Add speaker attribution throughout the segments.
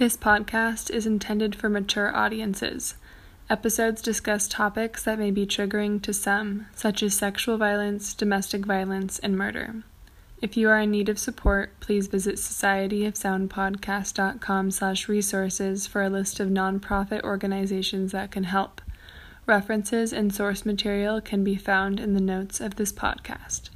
Speaker 1: This podcast is intended for mature audiences. Episodes discuss topics that may be triggering to some, such as sexual violence, domestic violence, and murder. If you are in need of support, please visit societyofsoundpodcast.com slash resources for a list of nonprofit organizations that can help. References and source material can be found in the notes of this podcast.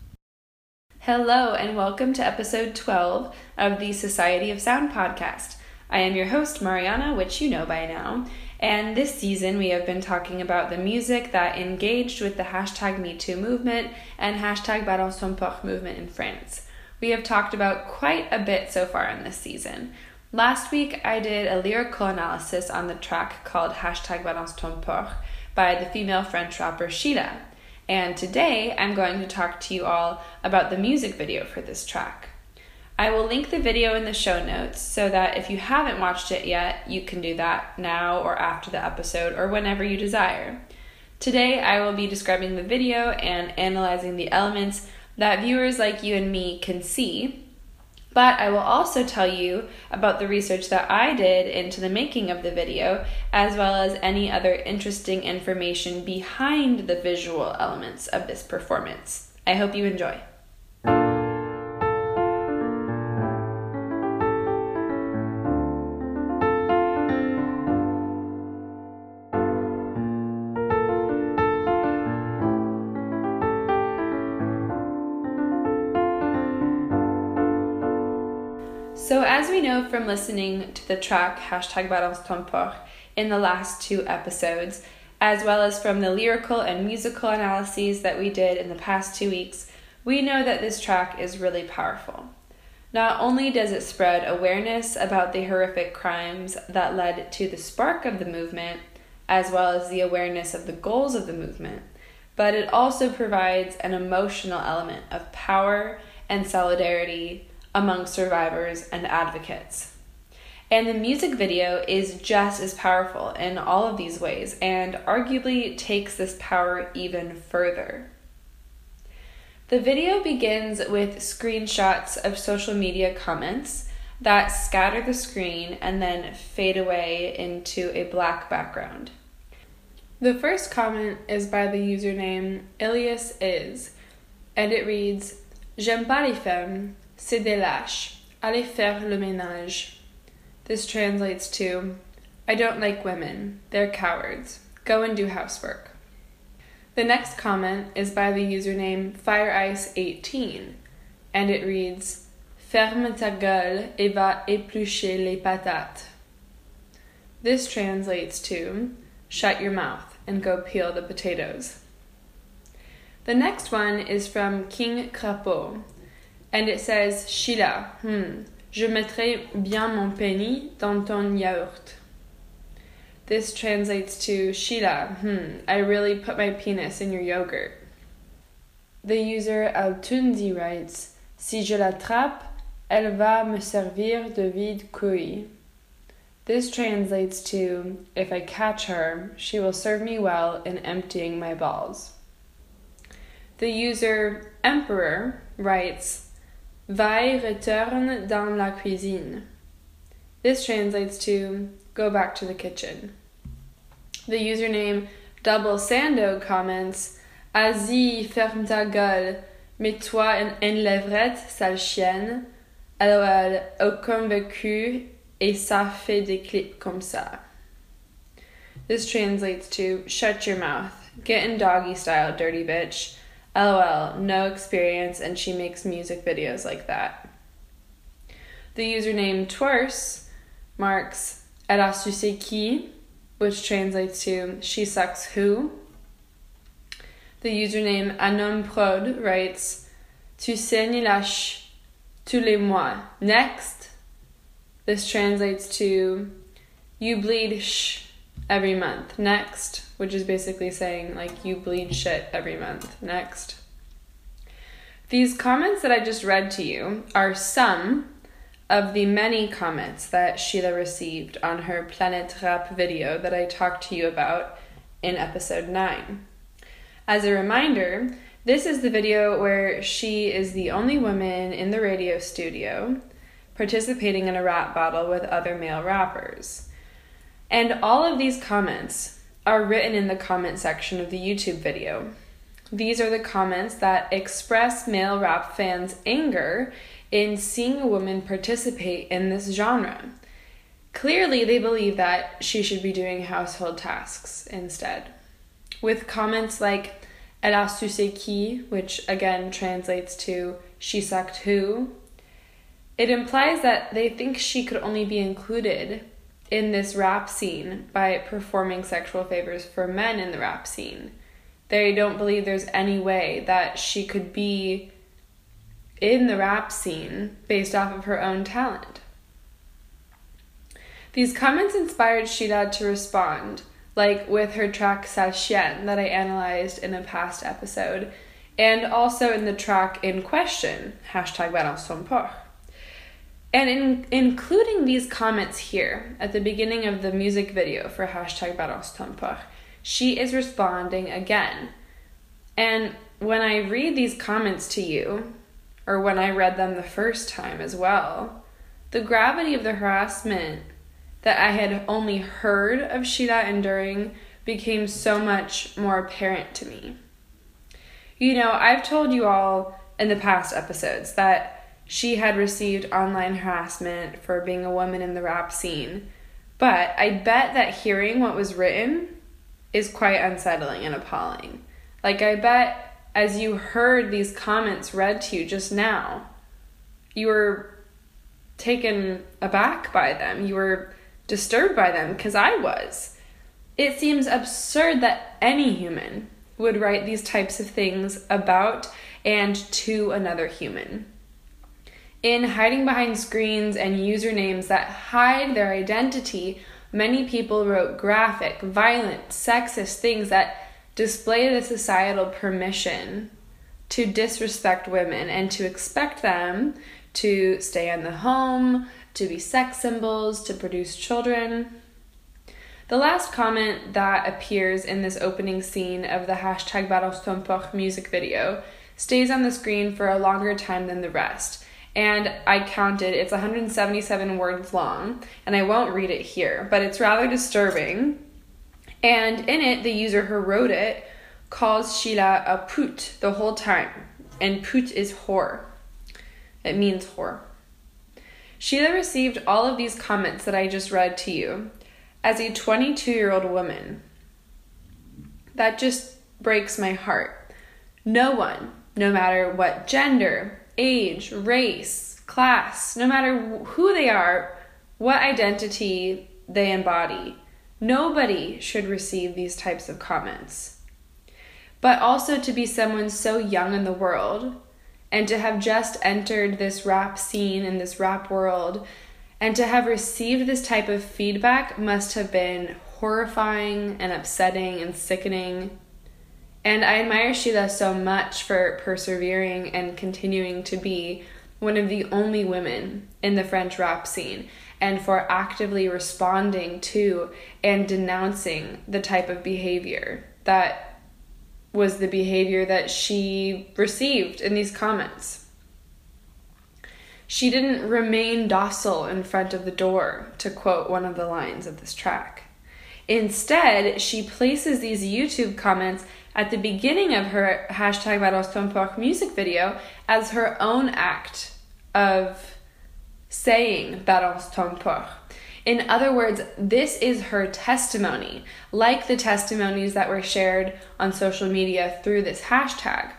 Speaker 2: Hello, and welcome to episode 12 of the Society of Sound podcast. I am your host, Mariana, which you know by now, and this season we have been talking about the music that engaged with the hashtag MeToo movement and hashtag porc movement in France. We have talked about quite a bit so far in this season. Last week I did a lyrical analysis on the track called hashtag porc by the female French rapper Chilla. And today I'm going to talk to you all about the music video for this track. I will link the video in the show notes so that if you haven't watched it yet, you can do that now or after the episode or whenever you desire. Today, I will be describing the video and analyzing the elements that viewers like you and me can see. But I will also tell you about the research that I did into the making of the video, as well as any other interesting information behind the visual elements of this performance. I hope you enjoy. Know from listening to the track hashtag Balance in the last two episodes, as well as from the lyrical and musical analyses that we did in the past two weeks, we know that this track is really powerful. Not only does it spread awareness about the horrific crimes that led to the spark of the movement, as well as the awareness of the goals of the movement, but it also provides an emotional element of power and solidarity among survivors and advocates. And the music video is just as powerful in all of these ways and arguably takes this power even further. The video begins with screenshots of social media comments that scatter the screen and then fade away into a black background.
Speaker 1: The first comment is by the username Ilias Is, and it reads J'aime pas les femmes, C'est des lâches. Allez faire le ménage. This translates to I don't like women. They're cowards. Go and do housework. The next comment is by the username FireIce18 and it reads Ferme ta gueule et va éplucher les patates. This translates to Shut your mouth and go peel the potatoes. The next one is from King Crapaud and it says Chilla, hmm, je mettrai bien mon penny dans ton yaourt. This translates to Chilla, hmm, I really put my penis in your yogurt. The user Altundi writes, Si je l'attrape, elle va me servir de vide couille. This translates to, If I catch her, she will serve me well in emptying my balls. The user Emperor writes, Vaille retourne dans la cuisine. This translates to go back to the kitchen. The username Double Sando comments Asie, ferme ta gueule, mets-toi en levrette, sale chienne. LOL, aucun vécu, et ça fait des clips comme ça. This translates to shut your mouth, get in doggy style, dirty bitch. LOL, no experience, and she makes music videos like that. The username Twerse marks Erasuse which translates to she sucks who. The username Anom Prod writes Tu saignes la ch tous les mois. Next. This translates to you bleed sh every month. Next which is basically saying, like, you bleed shit every month. Next. These comments that I just read to you are some of the many comments that Chilla received on her Planet Rap video that I talked to you about in episode 9. As a reminder, this is the video where she is the only woman in the radio studio.
Speaker 2: participating in a rap battle with other male rappers. And all of these comments are written in the comment section of the YouTube video. These are the comments that express male rap fans' anger in seeing a woman participate in this genre. Clearly, they believe that she should be doing household tasks instead. With comments like Elle a sucé qui, which again translates to she sucked who, it implies that they think she could only be included in this rap scene by performing sexual favors for men in the rap scene. They don't believe there's any way that she could be in the rap scene based off of her own talent. These comments inspired Chilla to respond, like with her track Sale Chien that I analyzed in a past episode, and also in the track in question, hashtag Balance porc. And in including these comments here at the beginning of the music video for hashtag Balance ton she is responding again. And when I read these comments to you, or when I read them the first time as well, the gravity of the harassment that I had only heard of Chilla enduring became so much more apparent to me. You know, I've told you all in the past episodes that she had received online harassment for being a woman in the rap scene, but I bet that hearing what was written is quite unsettling and appalling. Like, I bet as you heard these comments read to you just now, you were taken aback by them. You were disturbed by them because I was. It seems absurd that any human would write these types of things about and to another human. In hiding behind screens and usernames that hide their identity, many people wrote graphic, violent, sexist things that display the societal permission to disrespect women and to expect them to stay in the home, to be sex symbols, to produce children. The last comment that appears in this opening scene of the hashtag Balance music video stays on the screen for a longer time than the rest. And I counted, it's 177 words long, and I won't read it here, but it's rather disturbing. And in it, the user who wrote it calls Chilla a pute the whole time. And pute is whore. It means whore. Chilla received all of these comments that I just read to you as a 22 year old woman. That just breaks my heart. No one, no matter what gender, age, race, class, no matter who they are, what identity they embody, nobody should receive these types of comments. But also to be someone so young in the world and to have just entered this rap scene in this rap world and to have received this type of feedback must have been horrifying and upsetting and sickening. And I admire Chilla so much for persevering and continuing to be one of the only women in the French rap scene and for actively responding to and denouncing the type of behavior that was the behavior that she received in these comments. She didn't remain docile in front of the door, to quote one of the lines of this track. Instead, she places these YouTube comments at the beginning of her hashtag Balance music video as her own act of saying ton porc. In other words, this is her testimony, like the testimonies that were shared on social media through this hashtag.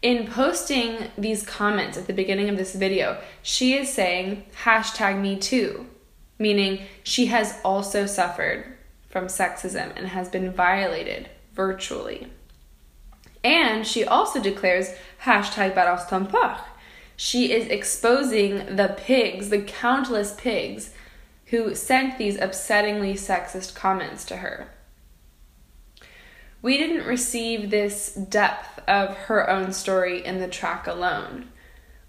Speaker 2: In posting these comments at the beginning of this video, she is saying hashtag me too, meaning she has also suffered from sexism and has been violated virtually. And she also declares hashtag porc. She is exposing the pigs, the countless pigs who sent these upsettingly sexist comments to her. We didn't receive this depth of her own story in the track alone,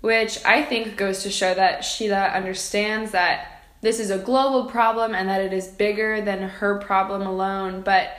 Speaker 2: which I think goes to show that Chilla understands that this is a global problem and that it is bigger than her problem alone. But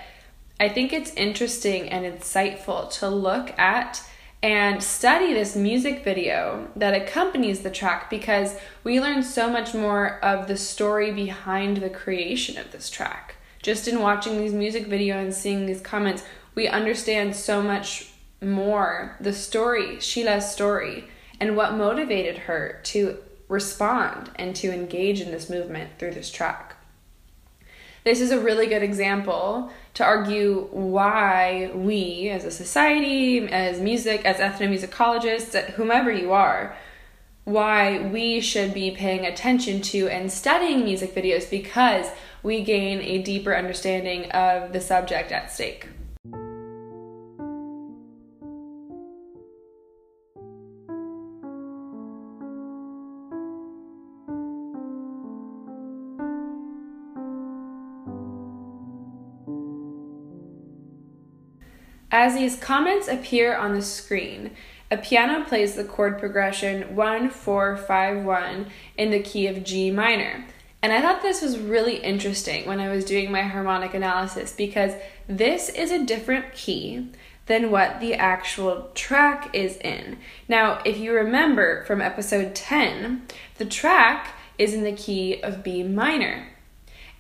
Speaker 2: I think it's interesting and insightful to look at
Speaker 1: and study this music video that accompanies the track because we learn so much more of the story behind the creation of this track. Just in watching these music videos and seeing these comments, we understand so much more the story, Chilla's story, and what motivated her to respond and to engage in this movement through this track. This is a really good example to argue why we, as a society, as music, as ethnomusicologists, whomever you are, why we should be paying attention to and studying music videos because we gain a deeper understanding of the subject at stake. As these comments appear on the screen, a piano plays the chord progression 1 4 5 1 in the key of G minor. And I thought this was really interesting when I was doing my harmonic analysis because this is a different key than what the actual track is in. Now, if you remember from episode 10, the track is in the key of B minor.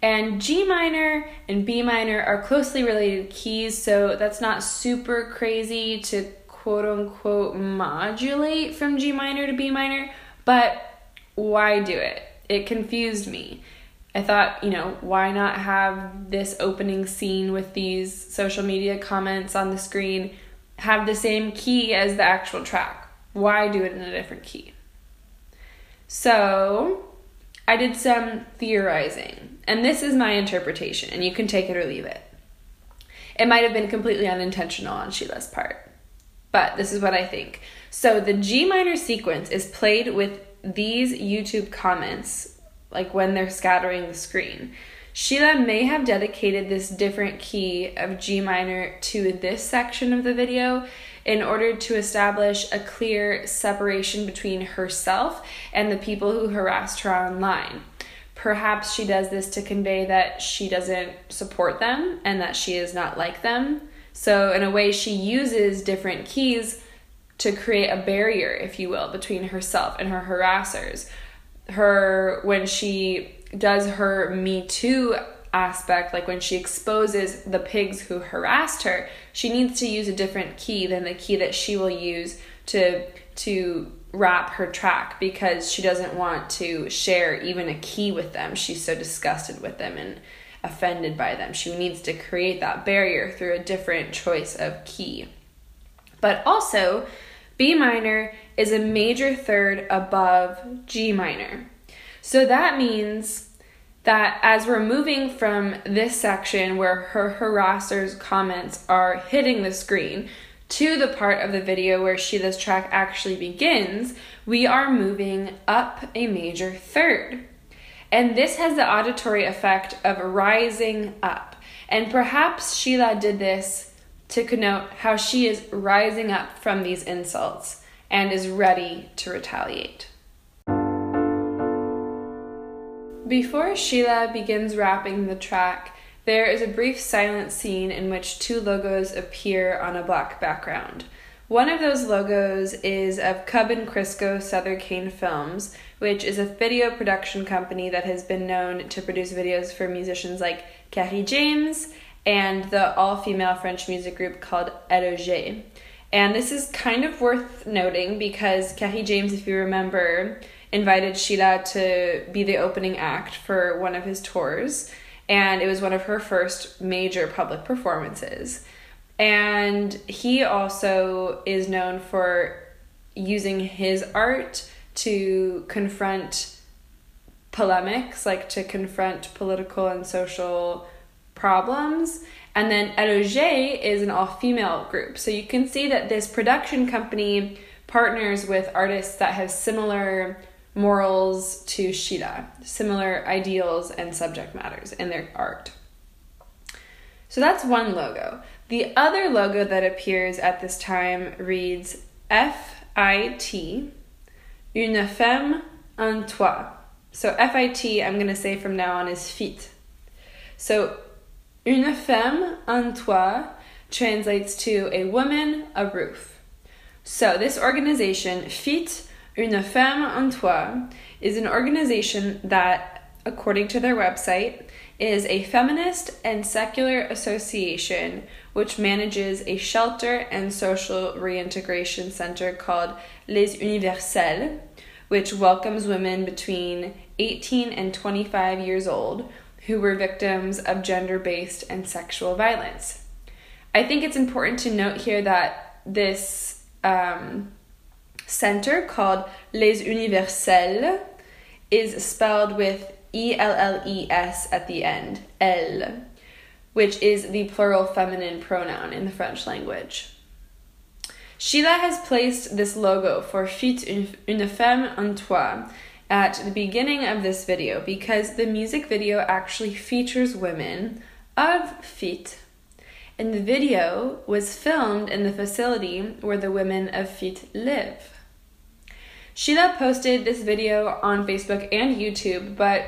Speaker 1: And G minor and B minor are closely related keys, so that's not super crazy to quote unquote modulate from G minor to B minor, but why do it? It confused me. I thought, you know, why not have this opening scene with these social media comments on the screen have the same key as the actual track? Why do it in a different key? So, I did some theorizing, and this is my interpretation, and you can take it or leave it. It might have been completely unintentional on Chilla's part, but this is what I think. So the G minor sequence is played with these YouTube comments, like when they're scattering the screen. Chilla may have dedicated this different key of G minor to this section of the video in order to establish a clear separation between herself and the people who harassed her online. Perhaps she does this to convey that she doesn't support them and that she is not like them. So, in a way, she uses different keys to create a barrier, if you will, between herself and her harassers. Her, when she does her Me Too aspect, like when she exposes the pigs who harassed her, she needs to use a different key than the key that she will use to to rap her track because she doesn't want to share even a key with them. She's so disgusted with them and offended by them. She needs to create that barrier through a different choice of key. But also, B minor is a major third above G minor. So that means that as we're moving from this section where her harasser's comments are hitting the screen to the part of the video where Chilla's track actually begins, we are moving up a major third. And this has the auditory effect of rising up. And perhaps Chilla did this to connote how she is rising up from these insults and is ready to retaliate. Before Chilla begins rapping the track, there is a brief silent scene in which two logos appear on a black background. One of those logos is of Cub and Crisco Southern Cane Films, which is a video production company that has been known to produce videos for musicians like Kery James and the all female French music group called Eroge. And this is kind of worth noting because Kery James, if you remember, invited Chilla to be the opening act for one of his tours, and it was one of her first major public performances. And he also is known for using his art to confront polemics, like to confront political and social problems. And then Eroge is an all female group. So you can see that this production company partners with artists that have similar morals to Chilla, similar ideals and subject matters in their art. So that's one logo. The other logo that appears at this time reads FIT, Une femme un toit. So FIT, I'm going to say from now on, is fit. So Une femme un toit translates to a woman, a roof.
Speaker 2: So, this organization, FIT, Une Femme un Toit, is an organization that, according to their website, is a feminist and secular association which manages a shelter and social reintegration center called Les Universelles, which welcomes women between 18 and 25 years old who were victims of gender based and sexual violence. I think it's important to note here that this um, center called Les Universelles is spelled with E L L E S at the end, Elle, which is the plural feminine pronoun in the French language. Chilla has placed this logo for Fit une femme un toit at the beginning of this video because the music video actually features women of Fit. And the video was filmed in the facility where the women of Fit live. Chilla posted this video on Facebook and YouTube, but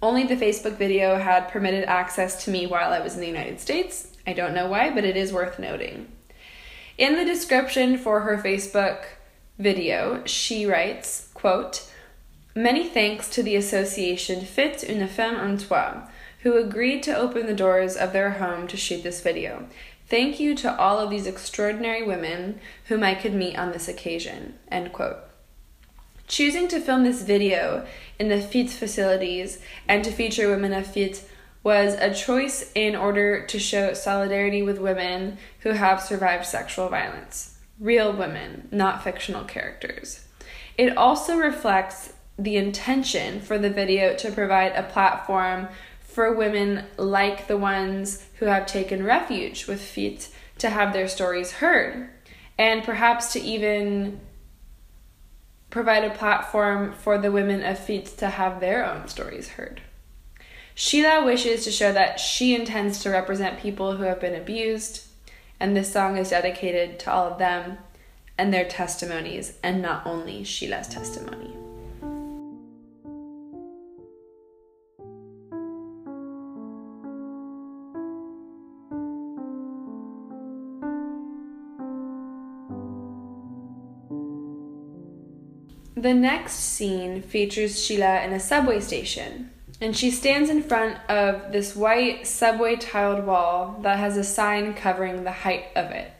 Speaker 2: only the Facebook video had permitted access to me while I was in the United States. I don't know why, but it is worth noting. In the description for her Facebook video, she writes, quote, Many thanks to the association Fit une femme un toit, who agreed to open the doors of their home to shoot this video. Thank you to all of these extraordinary women whom I could meet on this occasion. End quote. Choosing to film this video in the FIT facilities and to feature women of FIT was a choice in order to show solidarity with women who have survived sexual violence. Real women, not fictional characters. It also reflects the intention for the video to provide a platform for women like the ones who have taken refuge with FIT to have their stories heard, and perhaps to even provide a platform for the women of FIT to have their own stories heard. Chilla wishes to show that she intends to represent people who have been abused, and this song is dedicated to all of them and their testimonies, and not only Chilla's testimony. The next scene features Chilla in a subway station, and she stands in front of this white subway tiled wall that has a sign covering the height of it.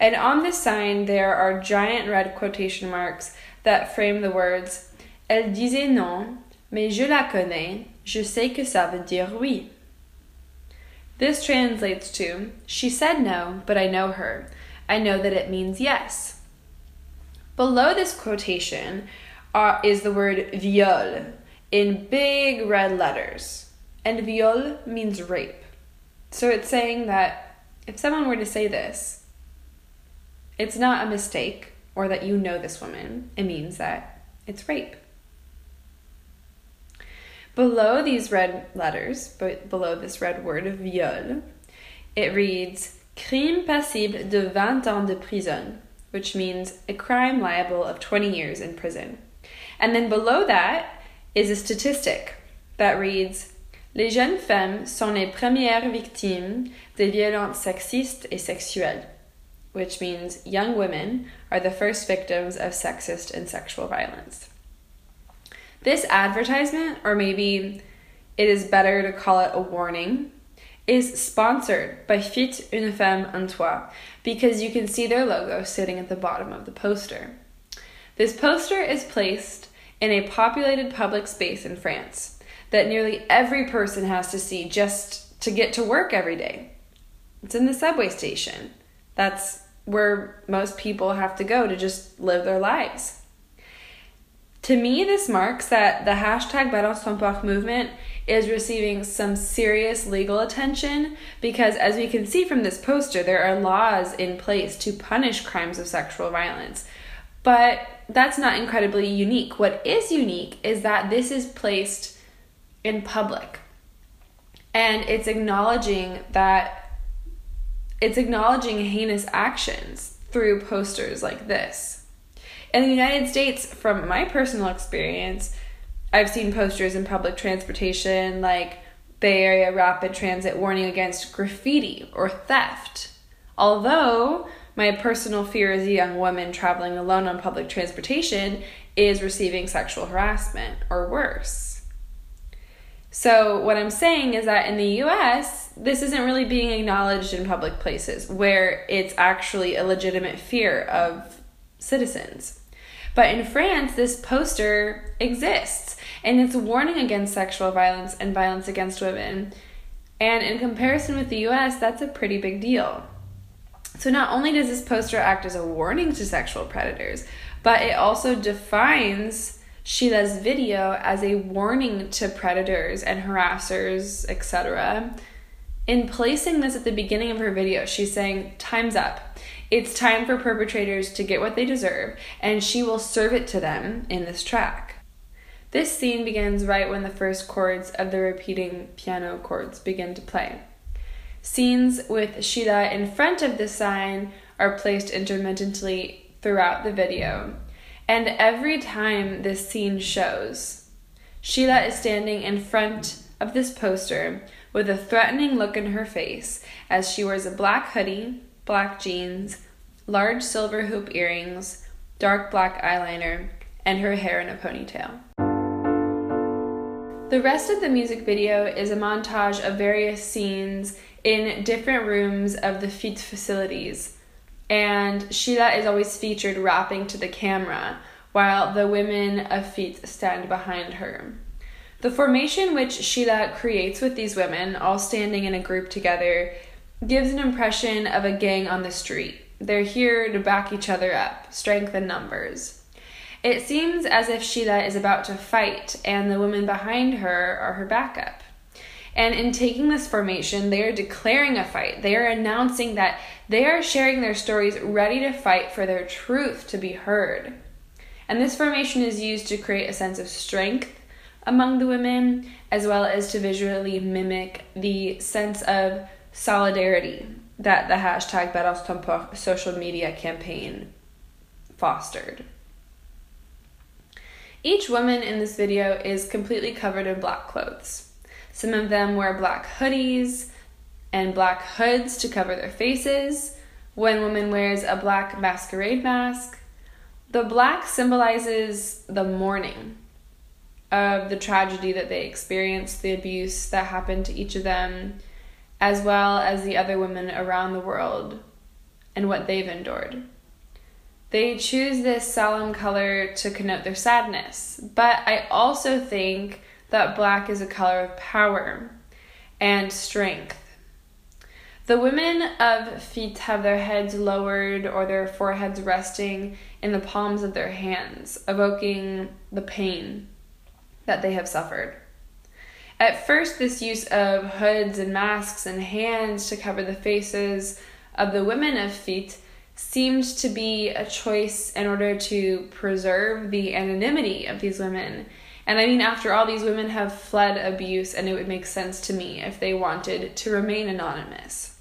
Speaker 2: And on this sign, there are giant red quotation marks that frame the words Elle disait non, mais je la connais, je sais que ça veut dire oui. This translates to She said no, but I know her. I know that it means yes. Below this quotation uh, is the word viol in big red letters. And viol means rape. So it's saying that if someone were to say this, it's not a mistake or that you know this woman. It means that it's rape. Below these red letters, but below this red word viol, it reads crime passible de 20 ans de prison which means a crime liable of 20 years in prison. And then below that is a statistic that reads Les jeunes femmes sont les premières victimes des violences sexistes et sexuelles, which means young women are the first victims of sexist and sexual violence. This advertisement, or maybe it is better to call it a warning, is sponsored by Fit une femme un toit because you can see their logo sitting at the bottom of the poster. This poster is placed in a populated public space in France that nearly every person has to see just to get to work every day. It's in the subway station. That's where most people have to go to just live their lives. To me, this marks that the hashtag Balance ton porc movement is receiving some serious legal attention because, as we can see from this poster, there are laws in place to punish crimes of sexual violence. But that's not incredibly unique. What is unique is that this is placed in public and it's acknowledging that it's acknowledging heinous actions through posters like this. In the United States, from my personal experience, I've seen posters in public transportation like Bay Area Rapid Transit warning against graffiti or theft. Although my personal fear as a young woman traveling alone on public transportation is receiving sexual harassment or worse. So, what I'm saying is that in the US, this isn't really being acknowledged in public places where it's actually a legitimate fear of citizens. But in France, this poster exists and it's a warning against sexual violence and violence against women. And in comparison with the US, that's a pretty big deal. So, not only does this poster act as a warning to sexual predators, but it also defines Chilla's video as a warning to predators and harassers, etc. In placing this at the beginning of her video, she's saying, Time's up. It's time for perpetrators to get what they deserve, and she will serve it to them in this track. This scene begins right when the first chords of the repeating piano chords begin to play. Scenes with Chilla in front of the sign are placed intermittently throughout the video, and every time this scene shows, Chilla is standing in front of this poster with a threatening look in her face as she wears a black hoodie, black jeans, large silver hoop earrings, dark black eyeliner, and her hair in a ponytail. The rest of the music video is a montage of various scenes in different rooms of the FIT facilities and Chilla is always featured rapping to the camera while the women of FIT stand behind her. The formation which Chilla creates with these women, all standing in a group together, gives an impression of a gang on the street. They're here to back each other up, strength in numbers. It seems as if Chilla is about to fight, and the women behind her are her backup. And in taking this formation, they are declaring a fight. They are announcing that they are sharing their stories, ready to fight for their truth to be heard. And this formation is used to create a sense of strength among the women, as well as to visually mimic the sense of solidarity that the hashtag Balance social media campaign fostered. Each woman in this video is completely covered in black clothes. Some of them wear black hoodies and black hoods to cover their faces. One woman wears a black masquerade mask. The black symbolizes the mourning of the tragedy that they experienced, the abuse that happened to each of them, as well as the other women around the world and what they've endured. They choose this solemn color to connote their sadness, but I also think that black is a color of power and strength. The women of FIT have their heads lowered or their foreheads resting in the palms of their hands, evoking the pain that they have suffered. At first, this use of hoods and masks and hands to cover the faces of the women of FIT seemed to be a choice in order to preserve the anonymity of these women and I mean, after all, these women have fled abuse, and it would make sense to me if they wanted to remain anonymous.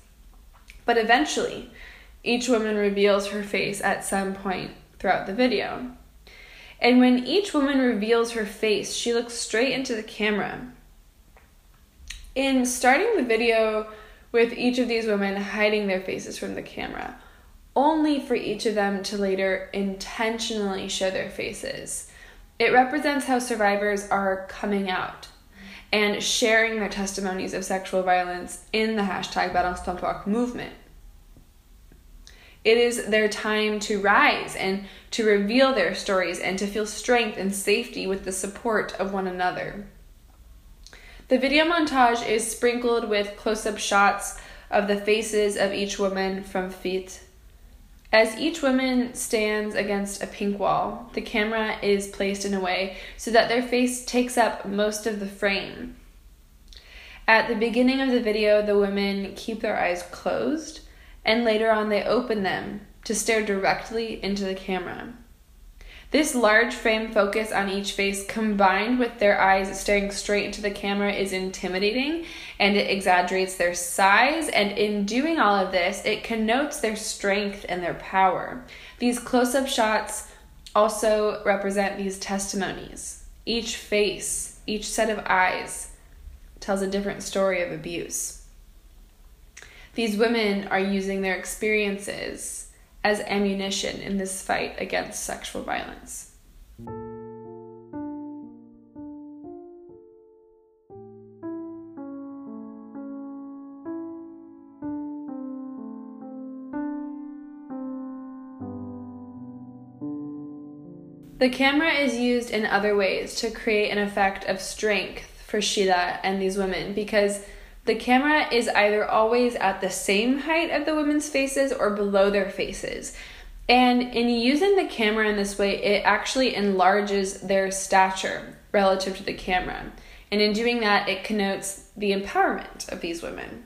Speaker 2: But eventually, each woman reveals her face at some point throughout the video. And when each woman reveals her face, she looks straight into the camera. In starting the video with each of these women hiding their faces from the camera, only for each of them to later intentionally show their faces it represents how survivors are coming out and sharing their testimonies of sexual violence in the hashtag Balance ton porc movement. It is their time to rise and to reveal their stories and to feel strength and safety with the support of one another. The video montage is sprinkled with close up shots of the faces of each woman from FIT as each woman stands against a pink wall, the camera is placed in a way so that their face takes up most of the frame. At the beginning of the video, the women keep their eyes closed, and later on, they open them to stare directly into the camera. This large frame focus on each face combined with their eyes staring straight into the camera is intimidating and it exaggerates their size. And in doing all of this, it connotes their strength and their power. These close up shots also represent these testimonies. Each face, each set of eyes tells a different story of abuse. These women are using their experiences
Speaker 1: as ammunition in this fight against sexual violence. The camera is used in other ways to create an effect of strength for Chilla and these women because the camera is either always at the same height of the women's faces or below their faces. And in using the camera in this way, it actually enlarges their stature relative to the camera. And in doing that, it connotes the empowerment of these women.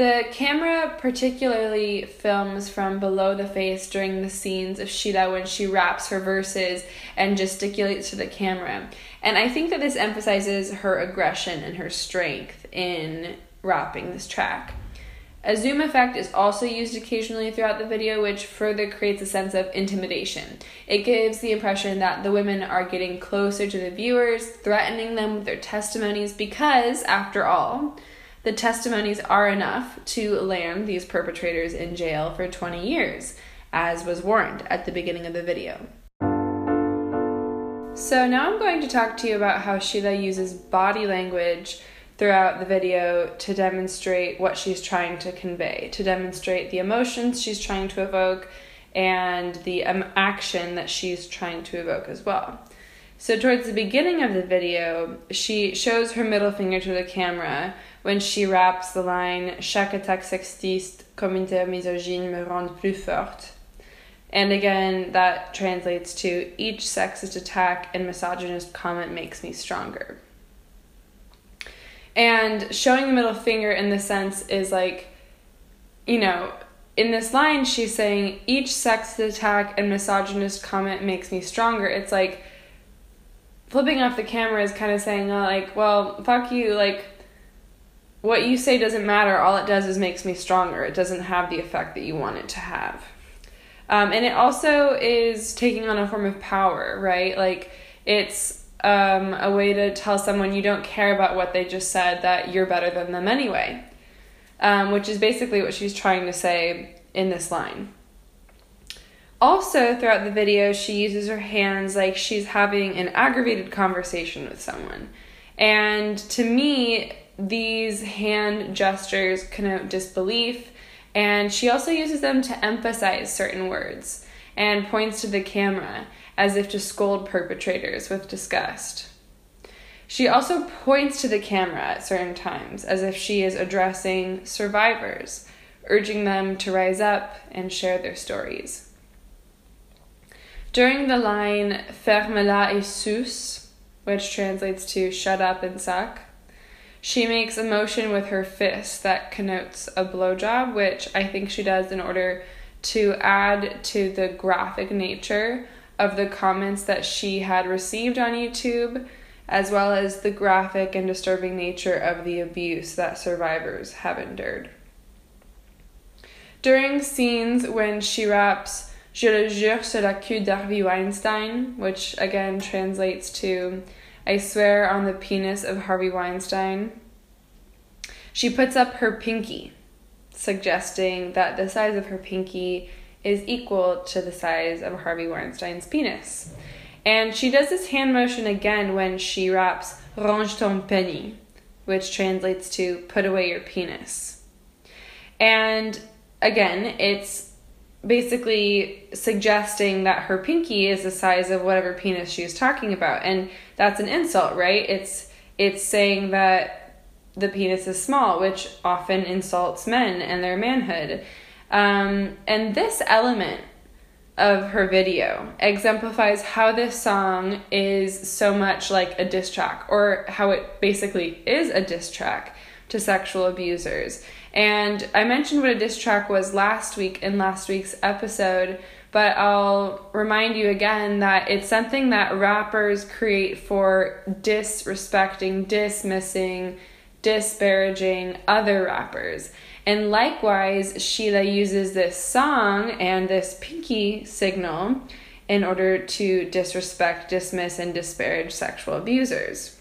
Speaker 1: The camera particularly films from below the face during the scenes of Chilla when she raps her verses and gesticulates to the camera. And I think that this emphasizes her aggression and her strength in rapping this track. A zoom effect is also used occasionally throughout the video, which further creates a sense of intimidation. It gives the impression that the women are getting closer to the viewers, threatening them with their testimonies, because, after all, the testimonies are enough to land these perpetrators in jail for 20 years, as was warned at the beginning of the video. So, now I'm going to talk to you about how Chilla uses body language throughout the video to demonstrate what she's trying to convey, to demonstrate the emotions she's trying to evoke and the um, action that she's trying to evoke as well. So, towards the beginning of the video, she shows her middle finger to the camera when she raps the line Chaque attaque sexiste communautaire misogyne me rend plus forte. And again, that translates to each sexist attack and misogynist comment makes me stronger. And showing the middle finger in this sense is like, you know, in this line, she's saying each sexist attack and misogynist comment makes me stronger. It's like flipping off the camera is kind of saying, oh, like, well, fuck you, like, what you say doesn't matter. All it does is makes me stronger. It doesn't have the effect that you want it to have. Um, and it also is taking on a form of power, right? Like it's um, a way to tell someone you don't care about what they just said, that you're better than them anyway. Um, which is basically what she's trying to say in this line. Also, throughout the video, she uses her hands like she's having an aggravated conversation with someone. And to me, these hand gestures connote disbelief, and she also uses them to emphasize certain words and points to the camera as if to scold perpetrators with disgust. She also points to the camera at certain times as if she is addressing survivors, urging them to rise up and share their stories. During the line Ferme-la et sus, which translates to shut up and suck, she makes a motion with her fist that connotes a blowjob, which I think she does in order to add to the graphic nature of the comments that she had received on YouTube, as well as the graphic and disturbing nature of the abuse that survivors have endured. During scenes when she raps Je le jure sur la queue d'Harvey Weinstein, which again translates to I swear on the penis of Harvey Weinstein. She puts up her pinky, suggesting that the size of her pinky is equal to the size of Harvey Weinstein's penis. And she does this hand motion again when she raps Range ton penny, which translates to put away your penis. And again, it's basically suggesting that her pinky is the size of whatever penis she was talking about. And that's an insult right? It's it's saying that the penis is small which often insults men and their manhood. Um, and this element of her video exemplifies how this song is so much like a diss track or how it basically is a diss track to sexual abusers and I mentioned what a diss track was last week in last week's episode, but I'll remind you again that it's something that rappers create for disrespecting, dismissing, disparaging other rappers. And likewise, Chilla uses this song and this pinky signal in order to disrespect, dismiss, and disparage sexual abusers.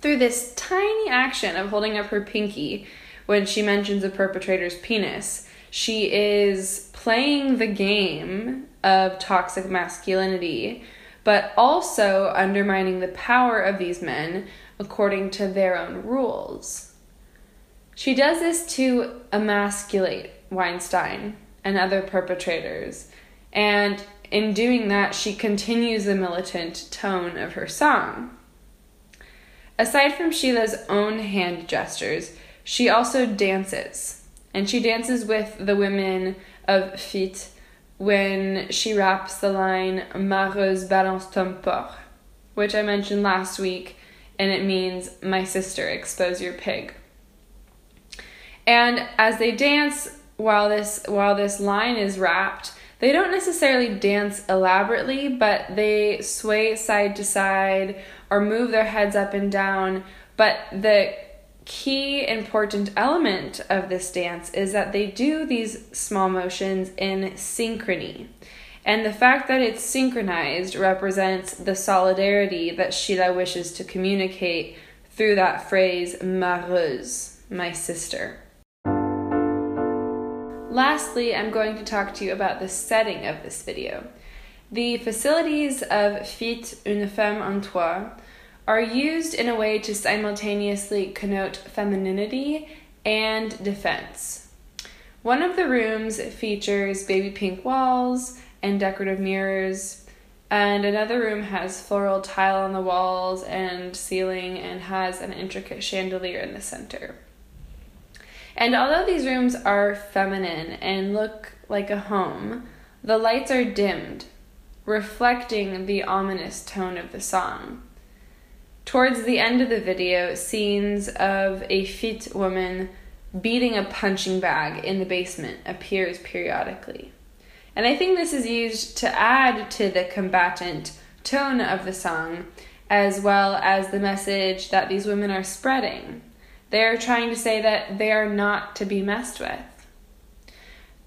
Speaker 1: Through this tiny action of holding up her pinky, when she mentions a perpetrator's penis. She is playing the game of toxic masculinity, but also undermining the power of these men according to their own rules. She does this to emasculate Weinstein and other perpetrators, and in doing that, she continues the militant tone of her song. Aside from Chilla's own hand gestures, she also dances, and she dances with the women of FIT when she raps the line Mareuse balance ton porc, which I mentioned last week, and it means my sister, expose your pig. And as they dance while this while this line is rapped, they don't necessarily dance elaborately, but they sway side to side or move their heads up and down. But the key important element of this dance is that they do these small motions in synchrony. And the fact that it's synchronized represents the solidarity that Chilla wishes to communicate through that phrase, mareuse, my sister. Lastly, I'm going to talk to you about the setting of this video. The facilities of FIT Une Femme un Toit are used in a way to simultaneously connote femininity and defense. One of the rooms features baby pink walls and decorative mirrors, and another room has floral tile on the walls and ceiling and has an intricate chandelier in the center. And although these rooms are feminine and look like a home, the lights are dimmed, reflecting the ominous tone of the song. Towards the end of the video, scenes of a fit woman beating a punching bag in the basement appears periodically. And I think this is used to add to the combatant tone of the song, as well as the message that these women are spreading. They are trying to say that they are not to be messed with.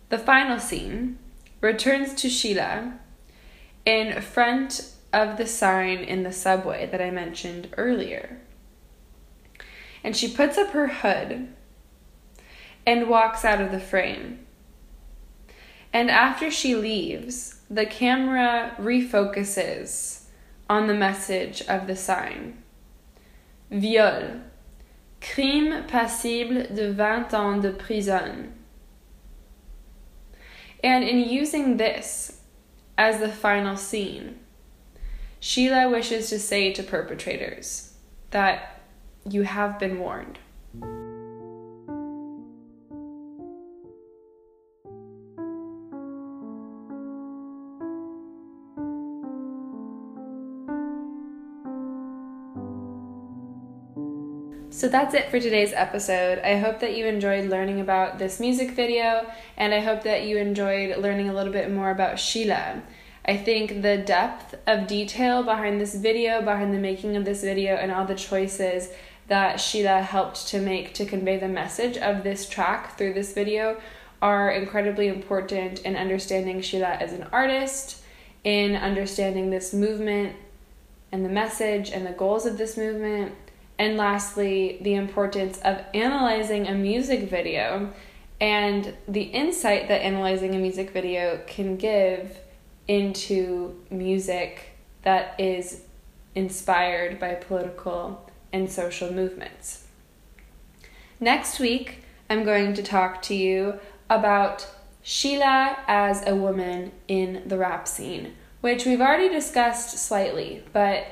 Speaker 1: The final scene returns to Chilla in front of the sign in the subway that I mentioned earlier. And she puts up her hood and walks out of the frame. And after she leaves, the camera refocuses on the message of the sign Viol, crime passible de 20 ans de prison. And in using this as the final scene, Chilla wishes to say to perpetrators that you have been warned. So that's it for today's episode. I hope that you enjoyed learning about this music video, and I hope that you enjoyed learning a little bit more about Chilla. I think the depth of detail behind this video, behind the making of this video, and all the choices that Chilla helped to make to convey the message of this track through this video are incredibly important in understanding Chilla as an artist, in understanding this movement and the message and the goals of this movement and lastly, the importance of analyzing a music video and the insight that analyzing a music video can give into music that is inspired by political and social movements. Next week, I'm going to talk to you about Chilla as a woman in the rap scene, which we've already discussed slightly, but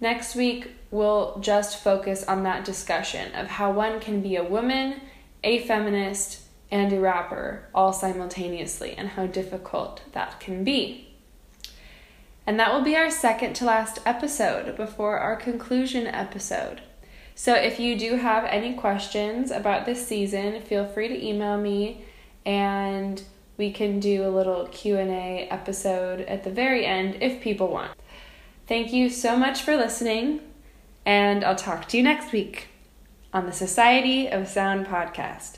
Speaker 1: next week we'll just focus on that discussion of how one can be a woman, a feminist, and a rapper all simultaneously, and how difficult that can be. And that will be our second to last episode before our conclusion episode. So if you do have any questions about this season, feel free to email me and we can do a little Q&A episode at the very end if people want. Thank you so much for listening and I'll talk to you next week on the Society of Sound podcast.